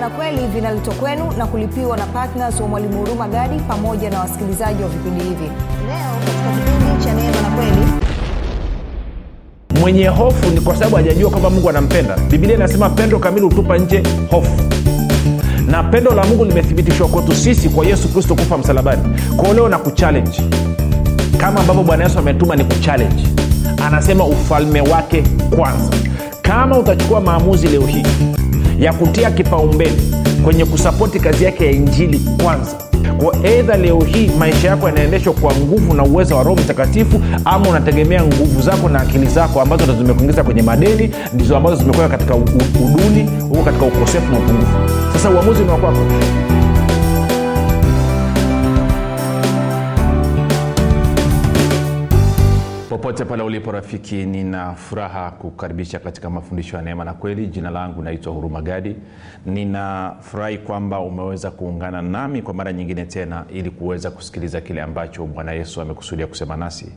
neema kweli vinaletwa kwenu na kulipiwa na ptns wa mwalimu huruma gadi pamoja na wasikilizaji wa vipindi hivi. Leo katika kipindi cha neema na kweli. Mwenye hofu ni kwa sababu hajajua kwamba mungu anampenda. Bibilia inasema pendo kamili hutupa nje hofu. Na pendo la mungu limethibitishwa kwetu sisi kwa yesu kristo kufa msalabani kwao leo na kuchallenji kama ambavyo bwana yesu ametuma ni kuchallenji anasema ufalme wake kwanza. Kama utachukua maamuzi leo hii ya kutia kipaumbele kwenye kusapoti kazi yake ya injili kwanza. Kwa eidha leo hii maisha yako yanaendeshwa kwa nguvu na uwezo wa roho mtakatifu ama unategemea nguvu zako na akili zako ambazo ndo zimekuingiza kwenye madeni ndizo ambazo zimekuweka katika uduni huko katika ukosefu na upungufu. Sasa uamuzi ni wakwako popote pale ulipo rafiki nina furaha kukaribisha katika mafundisho ya neema na kweli. Jina langu naitwa huruma gadi. Ninafurahi kwamba umeweza kuungana nami kwa mara nyingine tena ili kuweza kusikiliza kile ambacho bwana yesu amekusudia kusema nasi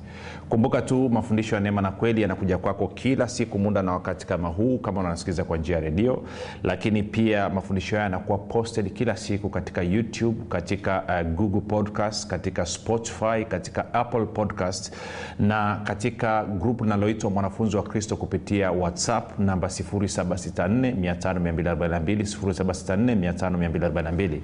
kumbuka tu mafundisho ya neema na kweli yanakuja kwako kila siku muda na wakati kama huu kama unanasikiliza kwa njia ya redio. Lakini pia mafundisho haya yanakuwa posted kila siku katika youtube katika uh, google podcast katika spotify katika apple podcast na katika grupu linaloitwa mwanafunzi wa kristo kupitia whatsapp namba 7645242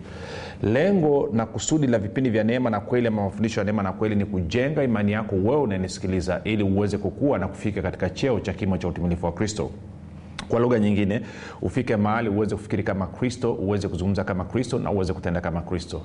lengo na kusudi la vipindi vya neema na kweli ama mafundisho ya neema na kweli ni kujenga imani yako wewe unanisikiliza ili uweze kukua na kufika katika cheo cha kimo cha utimilifu wa kristo kwa lugha nyingine ufike mahali uweze kufikiri kama kristo uweze kuzungumza kama kristo na uweze kutenda kama kristo.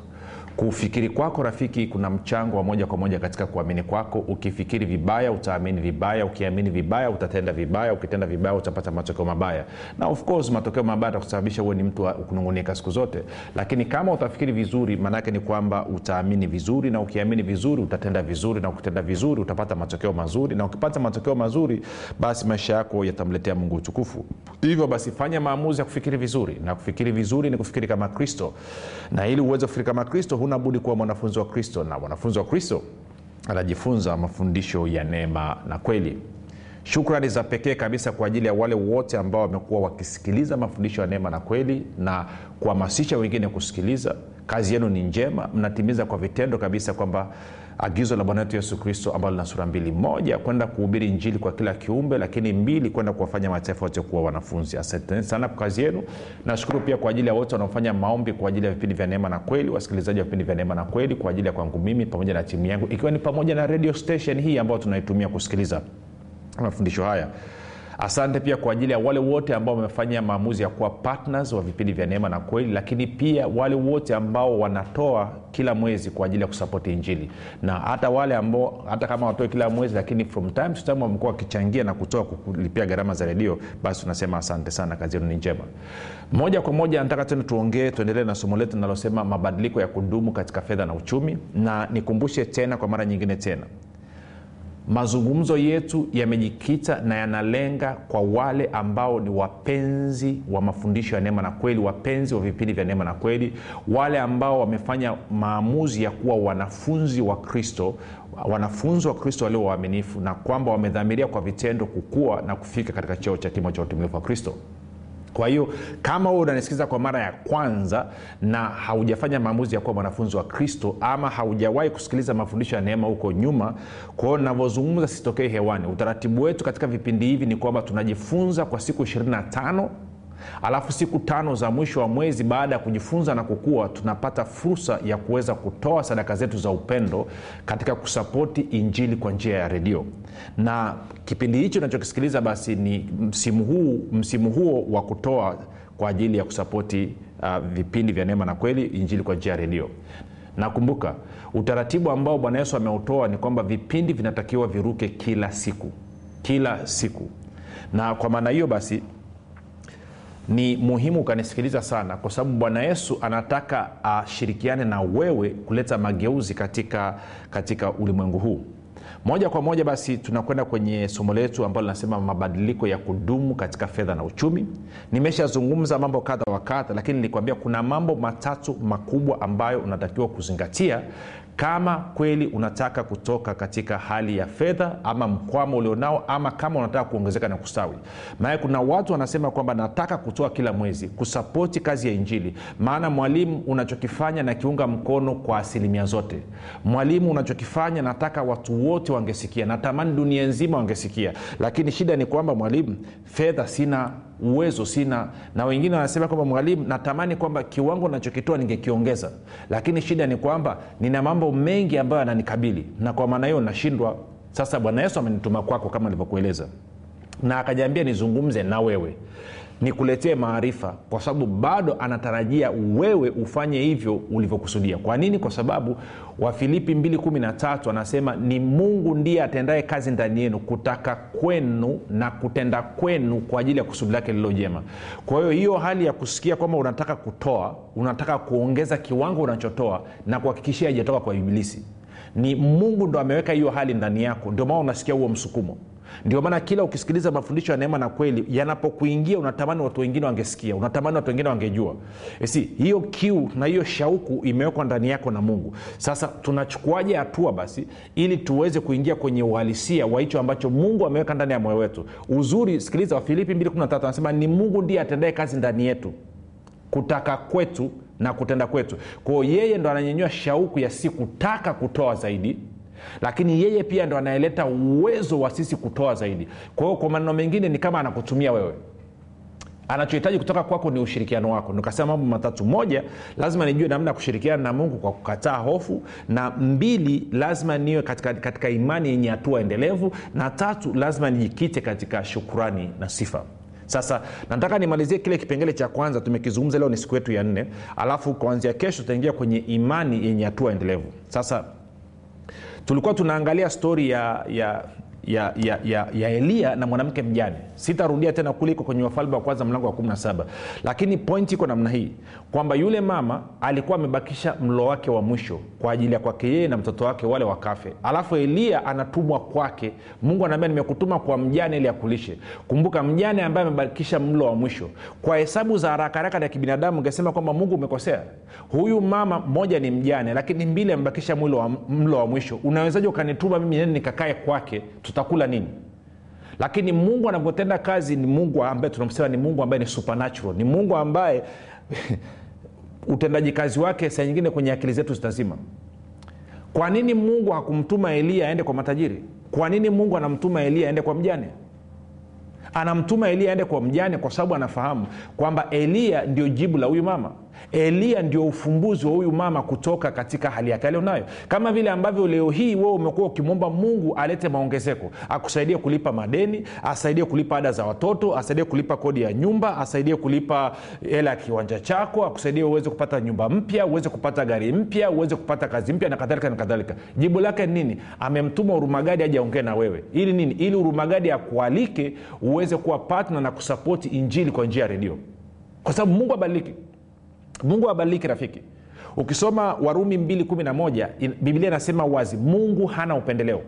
Kufikiri kwako rafiki kuna mchango wa moja kwa moja katika kuamini kwako. Ukifikiri vibaya utaamini vibaya. Ukiamini vibaya utatenda vibaya. Ukitenda vibaya utapata matokeo mabaya. Na of course matokeo mabaya atakusababisha huwe ni mtu kunungunika siku zote. Lakini kama utafikiri vizuri maanaake ni kwamba utaamini vizuri na ukiamini vizuri utatenda vizuri na ukitenda vizuri utapata matokeo mazuri. Na ukipata matokeo mazuri basi maisha yako yatamletea mungu utukufu hivyo basi fanya maamuzi ya kufikiri vizuri na kufikiri vizuri ni kufikiri kama kristo. Na ili uweze kufikiri kama kristo huna budi kuwa mwanafunzi wa kristo na mwanafunzi wa kristo anajifunza mafundisho ya neema na kweli. Shukrani za pekee kabisa kwa ajili ya wale wote ambao wamekuwa wakisikiliza mafundisho ya neema na kweli na kuhamasisha wengine kusikiliza. Kazi yenu ni njema mnatimiza kwa vitendo kabisa kwamba agizo la bwana wetu yesu kristo ambalo lina sura mbili. Moja kwenda kuhubiri njili kwa kila kiumbe lakini mbili kwenda kuwafanya mataifa wote kuwa wanafunzi. Asanteni sana kwa kazi yenu. Nashukuru pia kwa ajili ya wote wanaofanya maombi kwa ajili ya vipindi vya neema na kweli wasikilizaji wa vipindi vya neema na kweli kwa ajili ya kwangu mimi pamoja na timu yangu ikiwa ni pamoja na radio station hii ambayo tunaitumia kusikiliza mafundisho haya asante pia kwa ajili ya wale wote ambao wamefanya maamuzi ya kuwa partners wa vipindi vya neema na kweli lakini pia wale wote ambao wanatoa kila mwezi kwa ajili ya kusapoti injili. Na hata wale ambao hata kama watoe kila mwezi lakini from time to time wamekuwa wakichangia na kutoa kulipia gharama za redio basi tunasema asante sana kazi yenu ni njema. Moja kwa moja nataka tena tuongee tuendelee na somo letu linalosema mabadiliko ya kudumu katika fedha na uchumi. Na nikumbushe tena kwa mara nyingine tena mazungumzo yetu yamejikita na yanalenga kwa wale ambao ni wapenzi wa mafundisho ya neema na kweli wapenzi wa vipindi vya neema na kweli wale ambao wamefanya maamuzi ya kuwa wanafunzi wa kristo wanafunzi wa kristo walio waaminifu na kwamba wamedhamiria kwa vitendo kukua na kufika katika cheo cha kimo cha utumilifu wa kristo kwa hiyo kama huo unanisikiza kwa mara ya kwanza na haujafanya maamuzi ya kuwa mwanafunzi wa kristo ama haujawahi kusikiliza mafundisho ya neema huko nyuma kwao navyozungumza sitokei hewani. Utaratibu wetu katika vipindi hivi ni kwamba tunajifunza kwa siku 25 alafu siku tano za mwisho wa mwezi baada ya kujifunza na kukua tunapata fursa ya kuweza kutoa sadaka zetu za upendo katika kusapoti injili kwa njia ya redio. Na kipindi hicho unachokisikiliza basi ni msimu huu msimu huo wa kutoa kwa ajili ya kusapoti uh, vipindi vya neema na kweli injili kwa njia ya redio. Nakumbuka utaratibu ambao bwana yesu ameutoa ni kwamba vipindi vinatakiwa viruke kila siku. Kila siku. Na kwa maana hiyo basi ni muhimu ukanisikiliza sana kwa sababu bwana yesu anataka ashirikiane na wewe kuleta mageuzi katika katika ulimwengu huu. Moja kwa moja basi tunakwenda kwenye somo letu ambalo linasema mabadiliko ya kudumu katika fedha na uchumi. Nimeshazungumza mambo kadha wa kadha lakini nilikwambia kuna mambo matatu makubwa ambayo unatakiwa kuzingatia kama kweli unataka kutoka katika hali ya fedha ama mkwamo ulionao ama kama unataka kuongezeka na kustawi. Maana kuna watu wanasema kwamba nataka kutoa kila mwezi kusapoti kazi ya injili. Maana mwalimu unachokifanya nakiunga mkono kwa asilimia zote. Mwalimu unachokifanya nataka watu wote wangesikia. Natamani dunia nzima wangesikia. Lakini shida ni kwamba mwalimu fedha sina uwezo sina na wengine wanasema kwamba mwalimu natamani kwamba kiwango nachokitoa ningekiongeza. Lakini shida ni kwamba nina mambo mengi ambayo yananikabili na kwa maana hiyo nashindwa. Sasa bwana yesu amenituma kwako kama alivyokueleza. Na akajaambia nizungumze na wewe nikuletee maarifa kwa sababu bado anatarajia wewe ufanye hivyo ulivyokusudia. Kwa nini? Kwa sababu wafilipi 213 anasema ni mungu ndiye atendaye kazi ndani yenu kutaka kwenu na kutenda kwenu kwa ajili ya kusudi lake lililo jema. Kwa hiyo hiyo hali ya kusikia kwamba unataka kutoa unataka kuongeza kiwango unachotoa na kuhakikishia haijatoka kwa ibilisi. Ni mungu ndo ameweka hiyo hali ndani yako ndio maana unasikia huo msukumo ndio maana kila ukisikiliza mafundisho ya neema na kweli yanapokuingia unatamani watu wengine wangesikia unatamani watu wengine wangejua. Si hiyo kiu na hiyo shauku imewekwa ndani yako na mungu. Sasa tunachukuaje hatua basi ili tuweze kuingia kwenye uhalisia wa hicho ambacho mungu ameweka ndani ya moyo wetu? Uzuri sikiliza wafilipi 213 anasema ni mungu ndiye atendae kazi ndani yetu kutaka kwetu na kutenda kwetu. Kwao yeye ndo ananyenyua shauku ya si kutaka kutoa zaidi lakini yeye pia ndo anayeleta uwezo wa sisi kutoa zaidi. Kwa hiyo kwa maneno mengine ni kama anakutumia wewe. Anachohitaji kutoka kwako ni ushirikiano wako. Nikasema mambo matatu. Moja lazima nijue namna ya kushirikiana na mungu kwa kukataa hofu. Na mbili lazima niwe katika, katika imani yenye hatua endelevu. Na tatu lazima nijikite katika shukurani na sifa. Sasa nataka nimalizie kile kipengele cha kwanza. Tumekizungumza leo ni siku yetu ya nne. Alafu kuanzia kesho tutaingia kwenye imani yenye hatua endelevu. Sasa tulikuwa tunaangalia stori ya ya ya, ya, ya, ya eliya na mwanamke mjane. Sitarudia tena kuliko kwenye wafalme wa kwanza mlango wa 17 lakini point iko namna hii kwamba yule mama alikuwa amebakisha mlo wake wa mwisho kwa ajili ya kwake yeye na mtoto wake wale wakafe. Alafu eliya anatumwa kwake. Mungu anaambia nimekutuma kwa mjane ili akulishe. Kumbuka mjane ambaye amebakisha mlo wa mwisho kwa hesabu za haraka haraka ya kibinadamu ungesema kwamba mungu umekosea. Huyu mama mmoja ni mjane lakini mbili amebakisha mlo wa, mwisho. Unawezaji ukanituma mimi nikakae kwake tutakula nini? Lakini mungu anavyotenda kazi ni mungu ambaye tunamsema ni mungu ambaye ni supernatural. Ni mungu ambaye utendaji kazi wake saa nyingine kwenye akili zetu zitazima. Kwa nini mungu hakumtuma eliya aende kwa matajiri? Kwa nini mungu anamtuma eliya aende kwa mjane? Anamtuma eliya aende kwa mjane kwa sababu anafahamu kwamba eliya ndio jibu la huyu mama eliya ndio ufumbuzi wa huyu mama kutoka katika hali yake alionayo kama vile ambavyo leo hii wewe umekuwa ukimwomba mungu alete maongezeko akusaidie kulipa madeni asaidie kulipa ada za watoto asaidie kulipa kodi ya nyumba asaidie kulipa hela ya kiwanja chako akusaidie uweze kupata nyumba mpya uweze kupata gari mpya uweze kupata kazi mpya na kadhalika na kadhalika. Jibu lake nini? Amemtuma urumagadi aje aongee na wewe. Ili nini? Ili urumagadi akualike uweze kuwa patna na kusapoti injili kwa njia ya redio. Kwa sababu mungu abadiliki mungu abadiliki rafiki. Ukisoma warumi 211 biblia inasema wazi mungu hana upendeleo.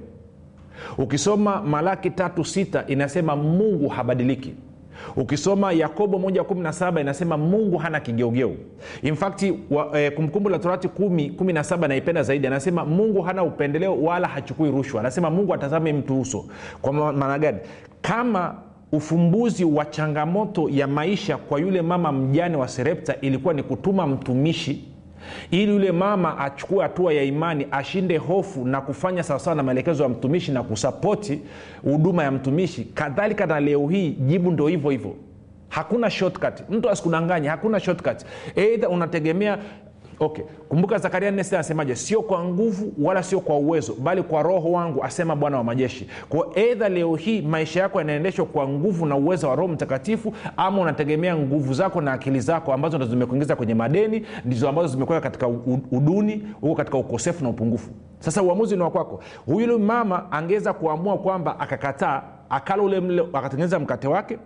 Ukisoma malaki tatu sita inasema mungu habadiliki. Ukisoma yakobo 117 inasema mungu hana kigeugeu. Infakti e, kumbukumbu la torati 17 naipenda zaidi. Anasema mungu hana upendeleo wala hachukui rushwa. Anasema mungu atazame mtu uso. Kwa maana gani? Kama ufumbuzi wa changamoto ya maisha kwa yule mama mjane wa serepta ilikuwa ni kutuma mtumishi ili yule mama achukue hatua ya imani ashinde hofu na kufanya sawasawa na maelekezo ya mtumishi na kusapoti huduma ya mtumishi. Kadhalika na leo hii jibu ndo hivyo hivyo. Hakuna shortcut. Mtu asikudanganya hakuna shortcut. Eidha unategemea okay. Kumbuka zakaria nne anasemaje? Sio kwa nguvu wala sio kwa uwezo bali kwa roho wangu asema bwana wa majeshi. Kwa edha leo hii maisha yako yanaendeshwa kwa nguvu na uwezo wa roho mtakatifu ama unategemea nguvu zako na akili zako ambazo ndo zimekuingiza kwenye madeni ndizo ambazo zimekuweka katika uduni huko katika ukosefu na upungufu. Sasa uamuzi ni wa kwako. Huyu mama angeweza kuamua kwamba akakataa akala ule mle akatengeneza mkate wake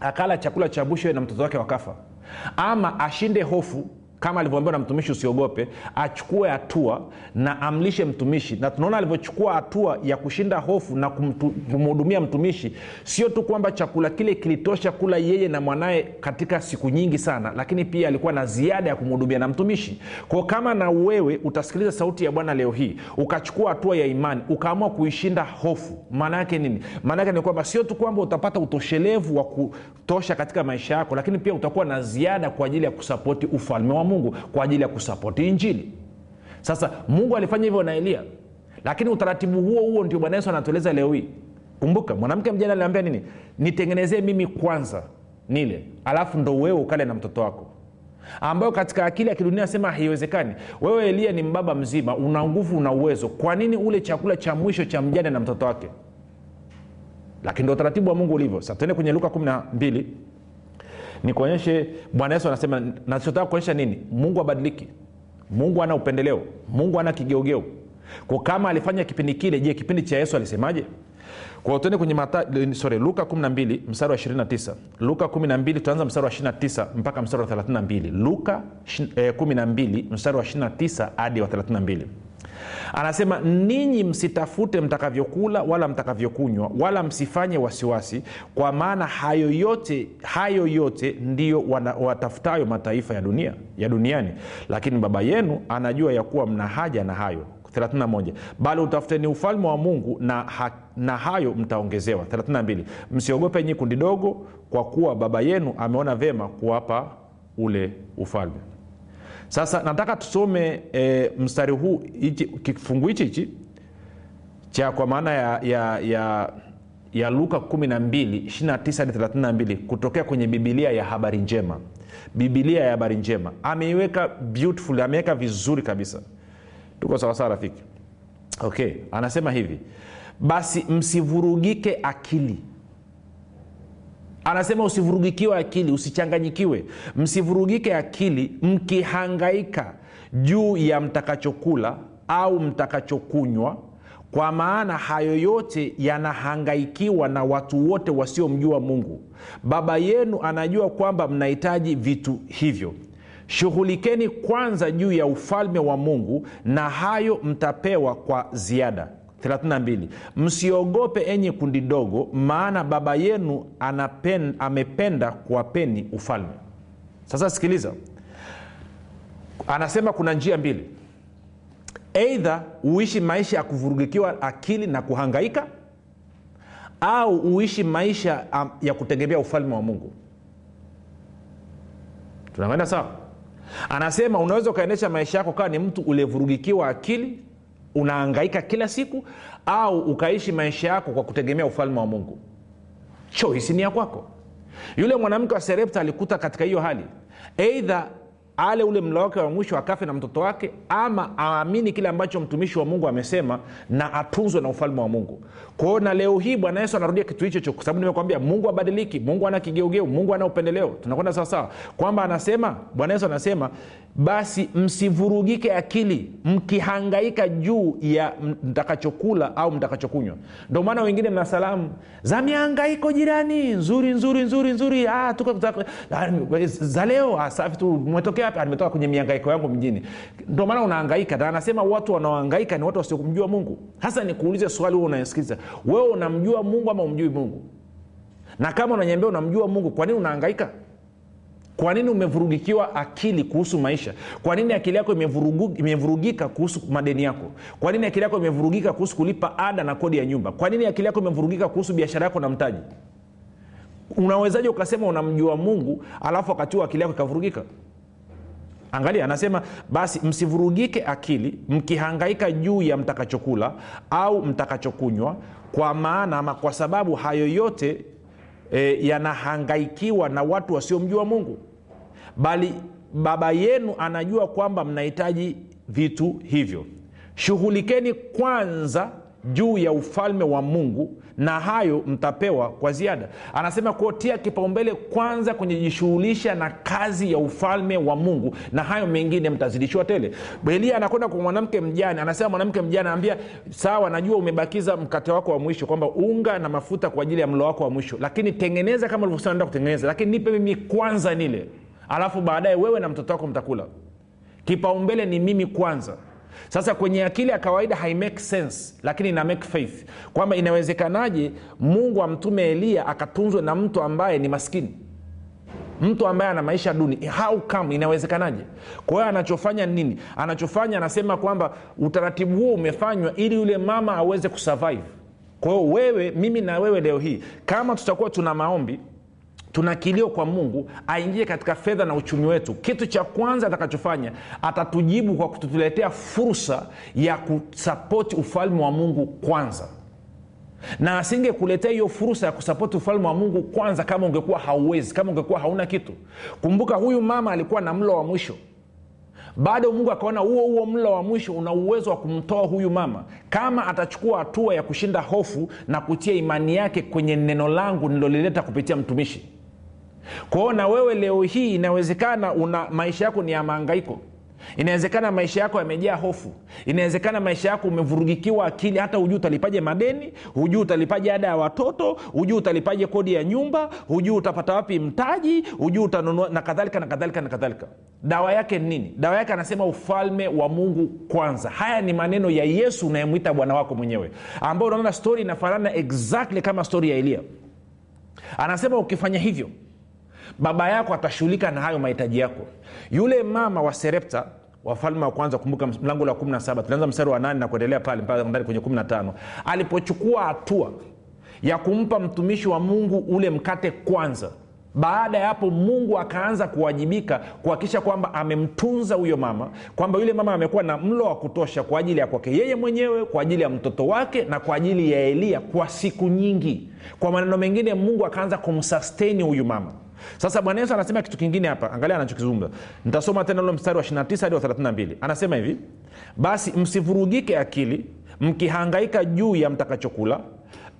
akala chakula cha bushe na mtoto wake wakafa. Ama ashinde hofu kama alivyoambiwa na mtumishi usiogope achukue hatua na amlishe mtumishi. Na tunaona alivyochukua hatua ya kushinda hofu na kumhudumia mtumishi sio tu kwamba chakula kile kilitosha kula yeye na mwanaye katika siku nyingi sana lakini pia alikuwa na ziada ya kumhudumia na mtumishi. Kwao kama na wewe utasikiliza sauti ya bwana leo hii ukachukua hatua ya imani ukaamua kuishinda hofu maana yake nini? Maana yake ni kwamba sio tu kwamba utapata utoshelevu wa kutosha katika maisha yako lakini pia utakuwa na ziada kwa ajili ya kusapoti ufalme wa mungu kwa ajili ya kusapoti injili. Sasa mungu alifanya hivyo na elia. Lakini utaratibu huo huo ndio bwana yesu anatueleza leo hii. Kumbuka mwanamke mjana aliambia nini? Nitengenezee mimi kwanza nile alafu ndo wewe ukale na mtoto wako. Ambayo katika akili ya kidunia sema haiwezekani. Wewe elia ni mbaba mzima una nguvu una uwezo. Kwa nini ule chakula cha mwisho cha mjane na mtoto wake? Lakini ndo utaratibu wa mungu ulivyo. Sa tuende kwenye luka 12 nikuonyeshe bwana yesu anasema nachotaka kuonyesha nini? Mungu abadiliki. Mungu ana upendeleo. Mungu ana kigeugeu. Kwa kama alifanya kipindi kile je kipindi cha yesu alisemaje? Kwa tuende kwenye mata, luka 12 mstari wa 29 luka 12 tutaanza mstari wa 29 mpaka mstari wa 32 luka eh, 12 mstari wa 29 hadi wa 32 anasema ninyi msitafute mtakavyokula wala mtakavyokunywa wala msifanye wasiwasi kwa maana hayo yote hayo yote ndiyo watafutayo mataifa ya dunia ya duniani. Lakini baba yenu anajua ya kuwa mna haja na hayo. 31 bali utafuteni ufalme wa mungu na, ha, na hayo mtaongezewa. 32 msiogope nyi kundi dogo kwa kuwa baba yenu ameona vema kuwapa ule ufalme sasa nataka tusome e, mstari huu kifungu hichi hichi cha kwa maana ya, ya, ya, ya luka 12 29 hadi 32 kutokea kwenye bibilia ya habari njema. Bibilia ya habari njema. Ameiweka beautiful ameweka vizuri kabisa. Tuko sawasawa rafiki? Okay anasema hivi. Basi msivurugike akili anasema usivurugikiwe akili usichanganyikiwe. Msivurugike akili mkihangaika juu ya mtakachokula au mtakachokunywa. Kwa maana hayo yote yanahangaikiwa na watu wote wasiomjua mungu. Baba yenu anajua kwamba mnahitaji vitu hivyo. Shughulikeni kwanza juu ya ufalme wa mungu na hayo mtapewa kwa ziada 32 msiogope enye kundi dogo maana baba yenu anapen, amependa kuwapeni ufalme. Sasa sikiliza. Anasema kuna njia mbili. Eidha uishi maisha ya kuvurugikiwa akili na kuhangaika au uishi maisha ya kutegemea ufalme wa mungu. Tunakwenda sawa? Anasema unaweza ukaendesha maisha yako kawa ni mtu uliyevurugikiwa akili unaangaika kila siku au ukaishi maisha yako kwa kutegemea ufalme wa mungu. Choisi ni ya kwako. Yule mwanamke wa serepta alikuta katika hiyo hali eidha ale ule mla wake wa mwisho akafe na mtoto wake ama aamini kile ambacho mtumishi wa mungu amesema na atunzwe na ufalme wa mungu. Kwao na leo hii bwana yesu anarudia kitu hicho cho kwa sababu nimekwambia mungu abadiliki mungu ana kigeugeu mungu ana upendeleo. Tunakwenda sawasawa kwamba anasema bwana yesu anasema basi msivurugike akili mkihangaika juu ya mtakachokula au mtakachokunywa. Ndio maana wengine mna salamu za mihangaiko jirani nzuri nzuri nzuri nzuri ah, tuko, za leo ah, safi tu umetokea hapa nimetoka kwenye miangaiko yangu mjini. Ndio maana unaangaika na anasema watu wanaoangaika ni watu wasiokumjua mungu. Hasa nikuulize swali huo unasikiliza wewe unamjua mungu ama umjui mungu? Na kama unanyambia unamjua mungu kwa nini unaangaika kwa nini umevurugikiwa akili kuhusu maisha? Kwa nini akili yako imevurugika kuhusu madeni yako? Kwa nini akili yako imevurugika kuhusu kulipa ada na kodi ya nyumba? Kwa nini akili yako imevurugika kuhusu biashara yako na mtaji? Unawezaji ukasema unamjua mungu alafu wakati huo akili yako ikavurugika angalia anasema basi msivurugike akili mkihangaika juu ya mtakachokula au mtakachokunywa kwa maana ama kwa sababu hayo yote e, yanahangaikiwa na watu wasiomjua mungu. Bali baba yenu anajua kwamba mnahitaji vitu hivyo. Shughulikeni kwanza juu ya ufalme wa mungu na hayo mtapewa kwa ziada. Anasema kuotia kipaumbele kwanza kujishughulisha na kazi ya ufalme wa mungu na hayo mengine mtazidishiwa tele. Elia anakwenda kwa mwanamke mjane anasema mwanamke mjane anaambia sawa najua umebakiza mkate wako wa mwisho kwamba unga na mafuta kwa ajili ya mlo wako wa mwisho lakini tengeneza kama ulivyosema naenda kutengeneza lakini nipe mimi kwanza nile alafu baadaye wewe na mtoto wako mtakula. Kipaumbele ni mimi kwanza sasa kwenye akili ya kawaida haimake sense lakini ina make faith. Kwamba inawezekanaje mungu amtume eliya akatunzwe na mtu ambaye ni maskini? Mtu ambaye ana maisha duni. How come? Inawezekanaje? Kwa hiyo anachofanya nini? Anachofanya anasema kwamba utaratibu huo umefanywa ili yule mama aweze kusurvive. Kwa hiyo wewe mimi na wewe leo hii kama tutakuwa tuna maombi tuna kilio kwa mungu aingie katika fedha na uchumi wetu. Kitu cha kwanza atakachofanya atatujibu kwa kutuletea fursa ya kusapoti ufalme wa mungu kwanza. Na asingekuletea hiyo fursa ya kusapoti ufalme wa mungu kwanza kama ungekuwa hauwezi kama ungekuwa hauna kitu. Kumbuka huyu mama alikuwa na mlo wa mwisho. Bado mungu akaona huo huo mlo wa mwisho una uwezo wa kumtoa huyu mama. Kama atachukua hatua ya kushinda hofu na kutia imani yake kwenye neno langu nilolileta kupitia mtumishi kwao na wewe leo hii inawezekana una maisha yako ni ya maangaiko inawezekana maisha yako yamejaa hofu. Inawezekana maisha yako umevurugikiwa akili hata hujuu utalipaje madeni hujuu utalipaje ada ya watoto hujuu utalipaje kodi ya nyumba hujuu utapata wapi mtaji hujuu utanunua na kadhalika na kadhalika na kadhalika. Dawa yake ni nini? Dawa yake anasema ufalme wa mungu kwanza. Haya ni maneno ya yesu unayemwita bwana wako mwenyewe ambao unaona stori inafanana exactly kama stori ya eliya anasema ukifanya hivyo baba yako atashughulika na hayo mahitaji yako. Yule mama wa serepta wafalme wa kwanza kumbuka mlango la 17 tulianza mstari wa 8 na kuendelea pale mpaka kwenye 15 alipochukua hatua ya kumpa mtumishi wa mungu ule mkate kwanza baada ya hapo mungu akaanza kuwajibika kuhakikisha kwamba amemtunza huyo mama kwamba yule mama amekuwa na mlo wa kutosha kwa ajili ya kwake yeye mwenyewe kwa ajili ya mtoto wake na kwa ajili ya eliya kwa siku nyingi. Kwa maneno mengine mungu akaanza kumsasteni huyu mama sasa bwana yesu anasema kitu kingine hapa. Angalia anachokizungumza. Nitasoma tena ule mstari wa 29 hadi wa 32 anasema hivi basi msivurugike akili mkihangaika juu ya mtakachokula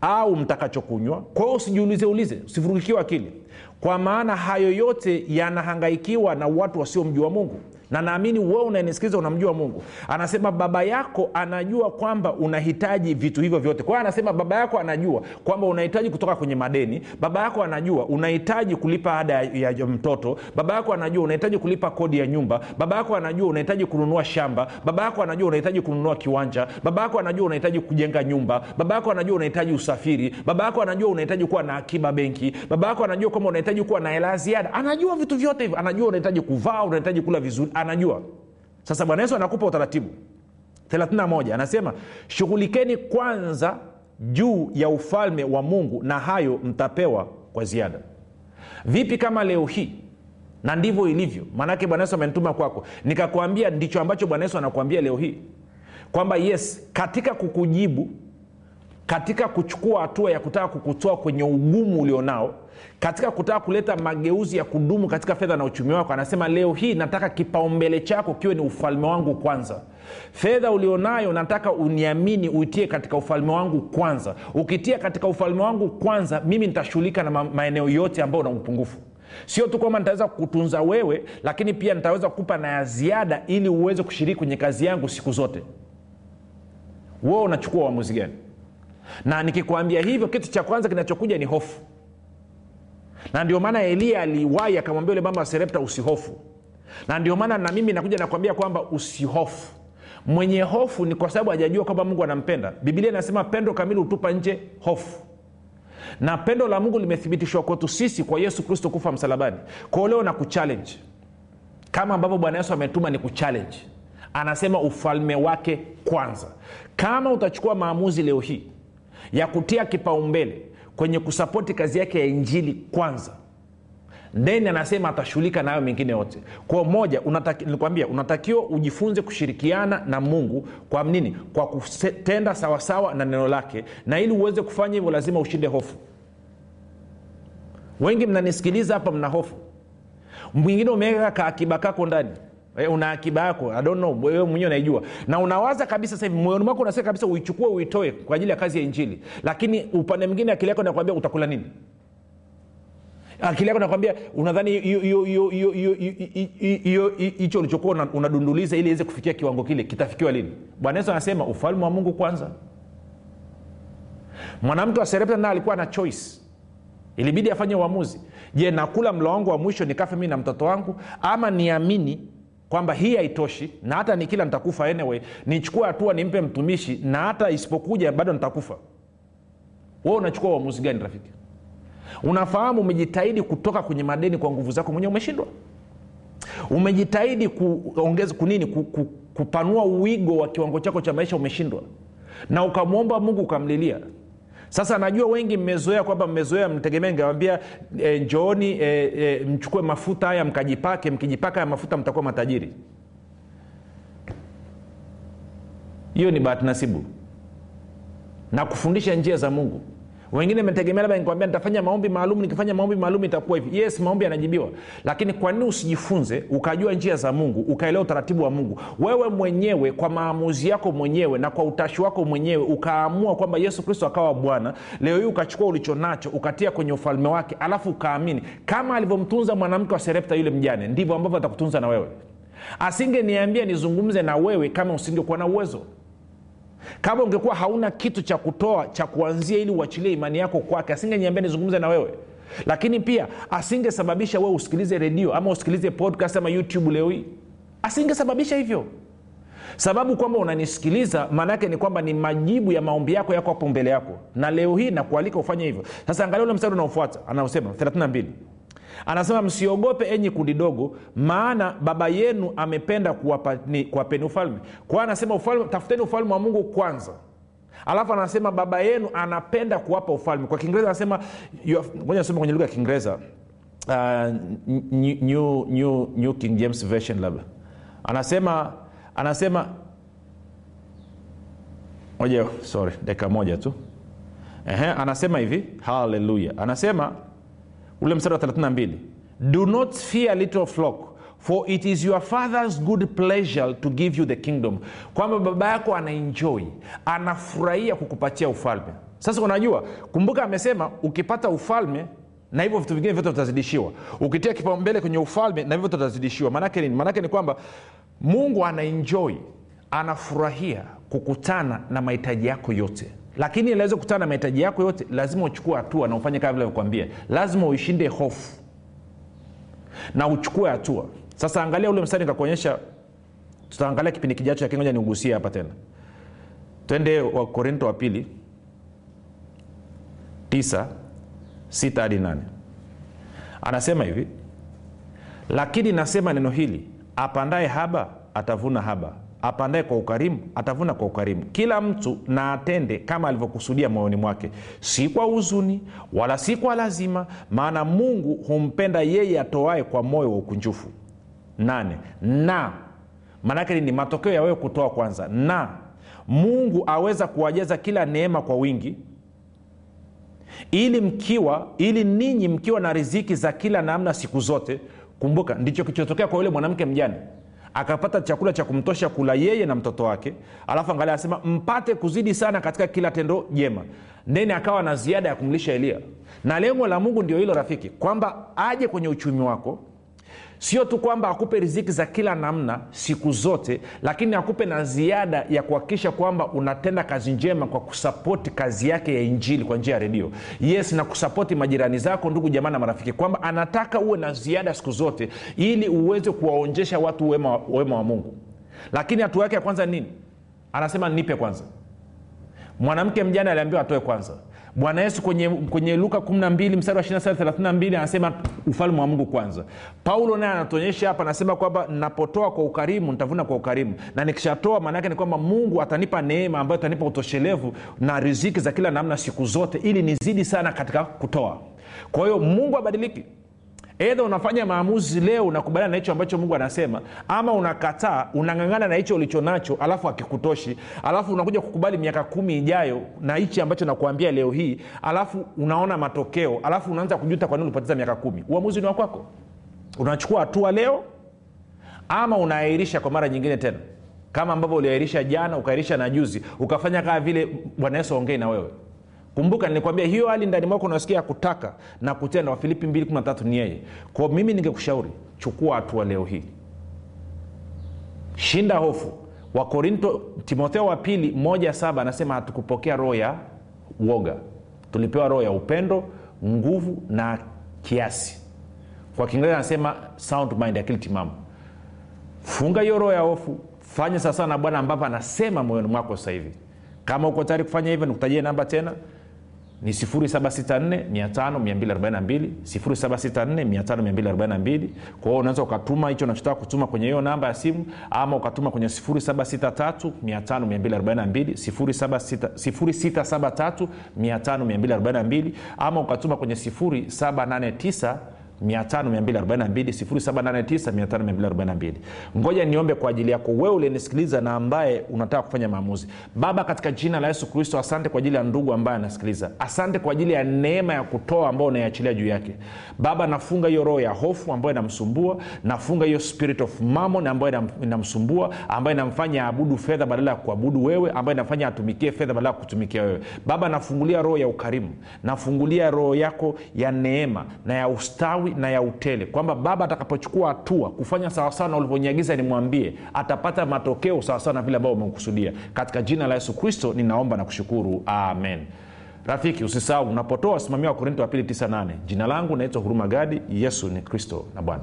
au mtakachokunywa. Kwa hiyo usijiulize ulize usivurugikiwa akili. Kwa maana hayo yote yanahangaikiwa na watu wasiomjua mungu na naamini wewe unanisikiliza unamjua mungu anasema baba yako anajua kwamba unahitaji vitu hivyo vyote kwa anasema baba yako anajua kwamba unahitaji kutoka kwenye madeni baba yako anajua unahitaji kulipa ada ya, ya mtoto baba yako anajua unahitaji kulipa kodi ya nyumba baba yako anajua unahitaji kununua shamba baba yako anajua unahitaji kununua kiwanja baba yako anajua unahitaji kujenga nyumba baba yako anajua unahitaji usafiri baba yako anajua unahitaji kuwa na akiba benki baba yako anajua kwamba unahitaji kuwa na hela ziada anajua vitu vyote hivyo anajua unahitaji kuvaa unahitaji kula vizuri anajua. Sasa bwana yesu anakupa utaratibu. 31 anasema shughulikeni kwanza juu ya ufalme wa mungu na hayo mtapewa kwa ziada. Vipi kama leo hii? Na ndivyo ilivyo. Maanake bwana yesu amenituma kwako. Nikakwambia ndicho ambacho bwana yesu anakuambia leo hii. Kwamba yes katika kukujibu katika kuchukua hatua ya kutaka kukutoa kwenye ugumu ulionao katika kutaka kuleta mageuzi ya kudumu katika fedha na uchumi wako anasema leo hii nataka kipaumbele chako kiwe ni ufalme wangu kwanza. Fedha ulionayo nataka uniamini uitie katika ufalme wangu kwanza. Ukitia katika ufalme wangu kwanza mimi nitashughulika na maeneo yote ambayo na upungufu. Sio tu kwamba nitaweza kutunza wewe lakini pia nitaweza kukupa na ya ziada ili uweze kushiriki kwenye kazi yangu siku zote. Wewe unachukua uamuzi gani na nikikwambia hivyo kitu cha kwanza kinachokuja ni hofu. Na ndio maana eliya aliwahi akamwambia yule mama serepta usihofu. Na ndio maana na mimi nakuja nakwambia kwamba usihofu. Mwenye hofu ni kwa sababu hajajua kwamba mungu anampenda. Bibilia inasema pendo kamili hutupa nje hofu. Na pendo la mungu limethibitishwa kwetu sisi kwa yesu kristo kufa msalabani. Kwao leo na kuchallenge. Kama ambavyo bwana yesu ametuma ni kuchallenge. Anasema ufalme wake kwanza. Kama utachukua maamuzi leo hii ya kutia kipaumbele kwenye kusapoti kazi yake ya injili kwanza. Then anasema atashughulika nayo mengine yote. Kwa moja nilikwambia unatakiwa ujifunze kushirikiana na mungu kwa nini? Kwa kutenda sawasawa na neno lake. Na ili uweze kufanya hivyo lazima ushinde hofu. Wengi mnanisikiliza hapa mna hofu. Mwingine umeweka kaakiba kako ndani Eh, una akiba yako I don't know wewe mwenyewe unaijua na unawaza kabisa hivi moyoni mwako unasema kabisa uichukue uitoe kwa ajili ya kazi ya injili lakini upande mwingine akili yako inakwambia utakula nini akili yako nakwambia unadhani hicho ulichokuwa unadunduliza ili iweze kufikia kiwango kile kitafikiwa lini bwana yesu anasema ufalme wa mungu kwanza mwanamke wa serepta naye alikuwa na choice ilibidi afanye uamuzi je nakula mlo wangu wa mwisho nikafe mii na mtoto wangu ama niamini kwamba hii haitoshi na hata nikila nitakufa anyway. Nichukue hatua nimpe mtumishi na hata isipokuja bado nitakufa. Wewe unachukua uamuzi gani rafiki? Unafahamu umejitahidi kutoka kwenye madeni kwa nguvu zako mwenyewe umeshindwa? Umejitahidi kuongeza kunini ku, ku, kupanua uwigo wa kiwango chako cha maisha umeshindwa? Na ukamwomba mungu ukamlilia sasa najua wengi mmezoea kwamba mmezoea mtegemea ngewambia e, njooni e, e, mchukue mafuta haya mkajipake mkijipaka haya mafuta mtakuwa matajiri. Hiyo ni bahati nasibu. Na kufundisha njia za mungu wengine metegemea labda nikwambia nitafanya maombi maalum nikifanya maombi maalum itakuwa hivi. Yes maombi yanajibiwa. Lakini kwa nini usijifunze ukajua njia za mungu ukaelewa utaratibu wa mungu? Wewe mwenyewe kwa maamuzi yako mwenyewe na kwa utashi wako mwenyewe ukaamua kwamba yesu kristo akawa bwana leo hii ukachukua ulicho nacho ukatia kwenye ufalme wake alafu ukaamini kama alivyomtunza mwanamke wa serepta yule mjane ndivyo ambavyo atakutunza na wewe. Asingeniambia nizungumze na wewe kama usingekuwa na uwezo kama ungekuwa hauna kitu cha kutoa cha kuanzia ili uachilie imani yako kwake asingeniambia nizungumze na wewe. Lakini pia asingesababisha wewe usikilize redio ama usikilize podcast ama youtube leo hii. Asingesababisha hivyo. Sababu kwamba unanisikiliza maanaake ni kwamba ni majibu ya maombi yako yako hapo mbele yako. Na leo hii nakualika ufanye hivyo. Sasa angalia ule mstari unaofuata anaosema 32 anasema msiogope enyi kundi dogo maana baba yenu amependa kuwapeni, kuwapeni ufalme. Kwao anasema ufalme, tafuteni ufalme wa mungu kwanza. Alafu anasema baba yenu anapenda kuwapa ufalme. Kwa kiingereza anasema ngoja nasoma kwenye lugha ya kiingereza uh, new, new, new, new king james version labda. Anasema anasema moja sorry dakika moja tu. Ehe, anasema hivi haleluya anasema ule mstari wa 32 do not fear little flock for it is your father's good pleasure to give you the kingdom. Kwamba baba yako anaenjoy anafurahia kukupatia ufalme. Sasa unajua kumbuka amesema ukipata ufalme na hivyo vitu vingine vyote vitazidishiwa. Ukitia kipaumbele kwenye ufalme na hivyo vitazidishiwa. Maanake nini? Maanake ni kwamba mungu anaenjoy anafurahia kukutana na mahitaji yako yote lakini inaweza kukutana na mahitaji yako yote lazima uchukue hatua na ufanye kama vile kuambia lazima uishinde hofu. Na uchukue hatua. Sasa angalia ule mstari nikakuonyesha. Tutaangalia kipindi kijacho lakini ngoja niugusie hapa tena. Twende wakorinto wa pili. Tisa sita hadi 8 anasema hivi. Lakini nasema neno hili apandaye haba atavuna haba apandaye kwa ukarimu atavuna kwa ukarimu. Kila mtu na atende kama alivyokusudia moyoni mwake. Si kwa huzuni wala si kwa lazima maana mungu humpenda yeye atoae kwa moyo wa ukunjufu. Nane. Na maanake ni matokeo ya wewe kutoa kwanza. Na mungu aweza kuwajaza kila neema kwa wingi ili mkiwa ili ninyi mkiwa na riziki za kila namna siku zote. Kumbuka ndicho kilichotokea kwa yule mwanamke mjane akapata chakula cha kumtosha kula yeye na mtoto wake. Alafu angalia anasema mpate kuzidi sana katika kila tendo jema. Ndeni akawa na ziada ya kumlisha elia. Na lengo la mungu ndio hilo rafiki kwamba aje kwenye uchumi wako sio tu kwamba akupe riziki za kila namna siku zote lakini akupe na ziada ya kuhakikisha kwamba unatenda kazi njema kwa kusapoti kazi yake ya injili kwa njia ya redio. Yes na kusapoti majirani zako ndugu jamaa na marafiki kwamba anataka uwe na ziada siku zote ili uweze kuwaonjesha watu wema, wema wa mungu. Lakini hatua yake ya kwanza nini? Anasema nipe kwanza. Mwanamke mjane aliambiwa atoe kwanza bwana yesu kwenye, kwenye luka 12 mstari wa 32 anasema ufalme wa mungu kwanza. Paulo naye anatuonyesha hapa anasema kwamba napotoa kwa ukarimu nitavuna kwa ukarimu. Na nikishatoa maana yake ni kwamba mungu atanipa neema ambayo itanipa utoshelevu na riziki za kila namna siku zote ili nizidi sana katika kutoa. Kwa hiyo mungu abadiliki edha unafanya maamuzi leo unakubaliana na hicho ambacho mungu anasema ama unakataa unang'ang'ana na hicho ulicho nacho alafu akikutoshi alafu unakuja kukubali miaka kumi ijayo na hichi ambacho nakuambia leo hii alafu unaona matokeo alafu unaanza kujuta kwa nini ulipoteza miaka kumi. Uamuzi ni wakwako unachukua hatua leo ama unaahirisha kwa mara nyingine tena. Kama ambavyo uliahirisha jana ukaahirisha na juzi ukafanya kaa vile bwana yesu aongei na wewe kumbuka nilikwambia hiyo hali ndani mwako unasikia kutaka na kutenda wafilipi 213 ni yeye. Kwao mimi ningekushauri chukua hatua leo hii. Shinda hofu. Wakorinto timotheo wa pili moja saba anasema hatukupokea roho ya woga. Tulipewa roho ya upendo nguvu na kiasi. Kwa kiingereza anasema sound mind akili timamu. Funga hiyo roho ya hofu fanye sawasawa na bwana ambapo anasema moyoni mwako sasa hivi. Kama uko tayari kufanya hivyo nikutajie namba tena ni 7645242 7645242 kwa hiyo unaweza ukatuma hicho unachotaka kutuma kwenye hiyo namba ya simu ama ukatuma kwenye 7635242 6735242 ama ukatuma kwenye 789 5242 ngoja niombe kwa ajili yako wewe ulinisikiliza na ambaye unataka kufanya maamuzi. Baba katika jina la yesu kristo asante kwa ajili ya ndugu ambaye anasikiliza. Asante kwa ajili ya neema ya kutoa ambao unaiachilia juu yake. Baba nafunga hiyo roho ya hofu ambayo inamsumbua nafunga hiyo spirit of mamon ambayo inamsumbua ambayo inamfanya aabudu fedha badala ya kuabudu wewe ambayo inamfanya atumikie fedha badala ya kutumikia wewe. Baba nafungulia roho ya ukarimu. Nafungulia roho yako ya neema na ya ustawi na ya utele kwamba baba atakapochukua hatua kufanya sawasawa na ulivyonyagiza nimwambie atapata matokeo sawasawa na vile ambavyo umekusudia. Katika jina la yesu kristo ninaomba na kushukuru. Amen. Rafiki usisahau unapotoa wasimamia wa korinto wa pili 98 jina langu naitwa huruma gadi yesu ni kristo na bwana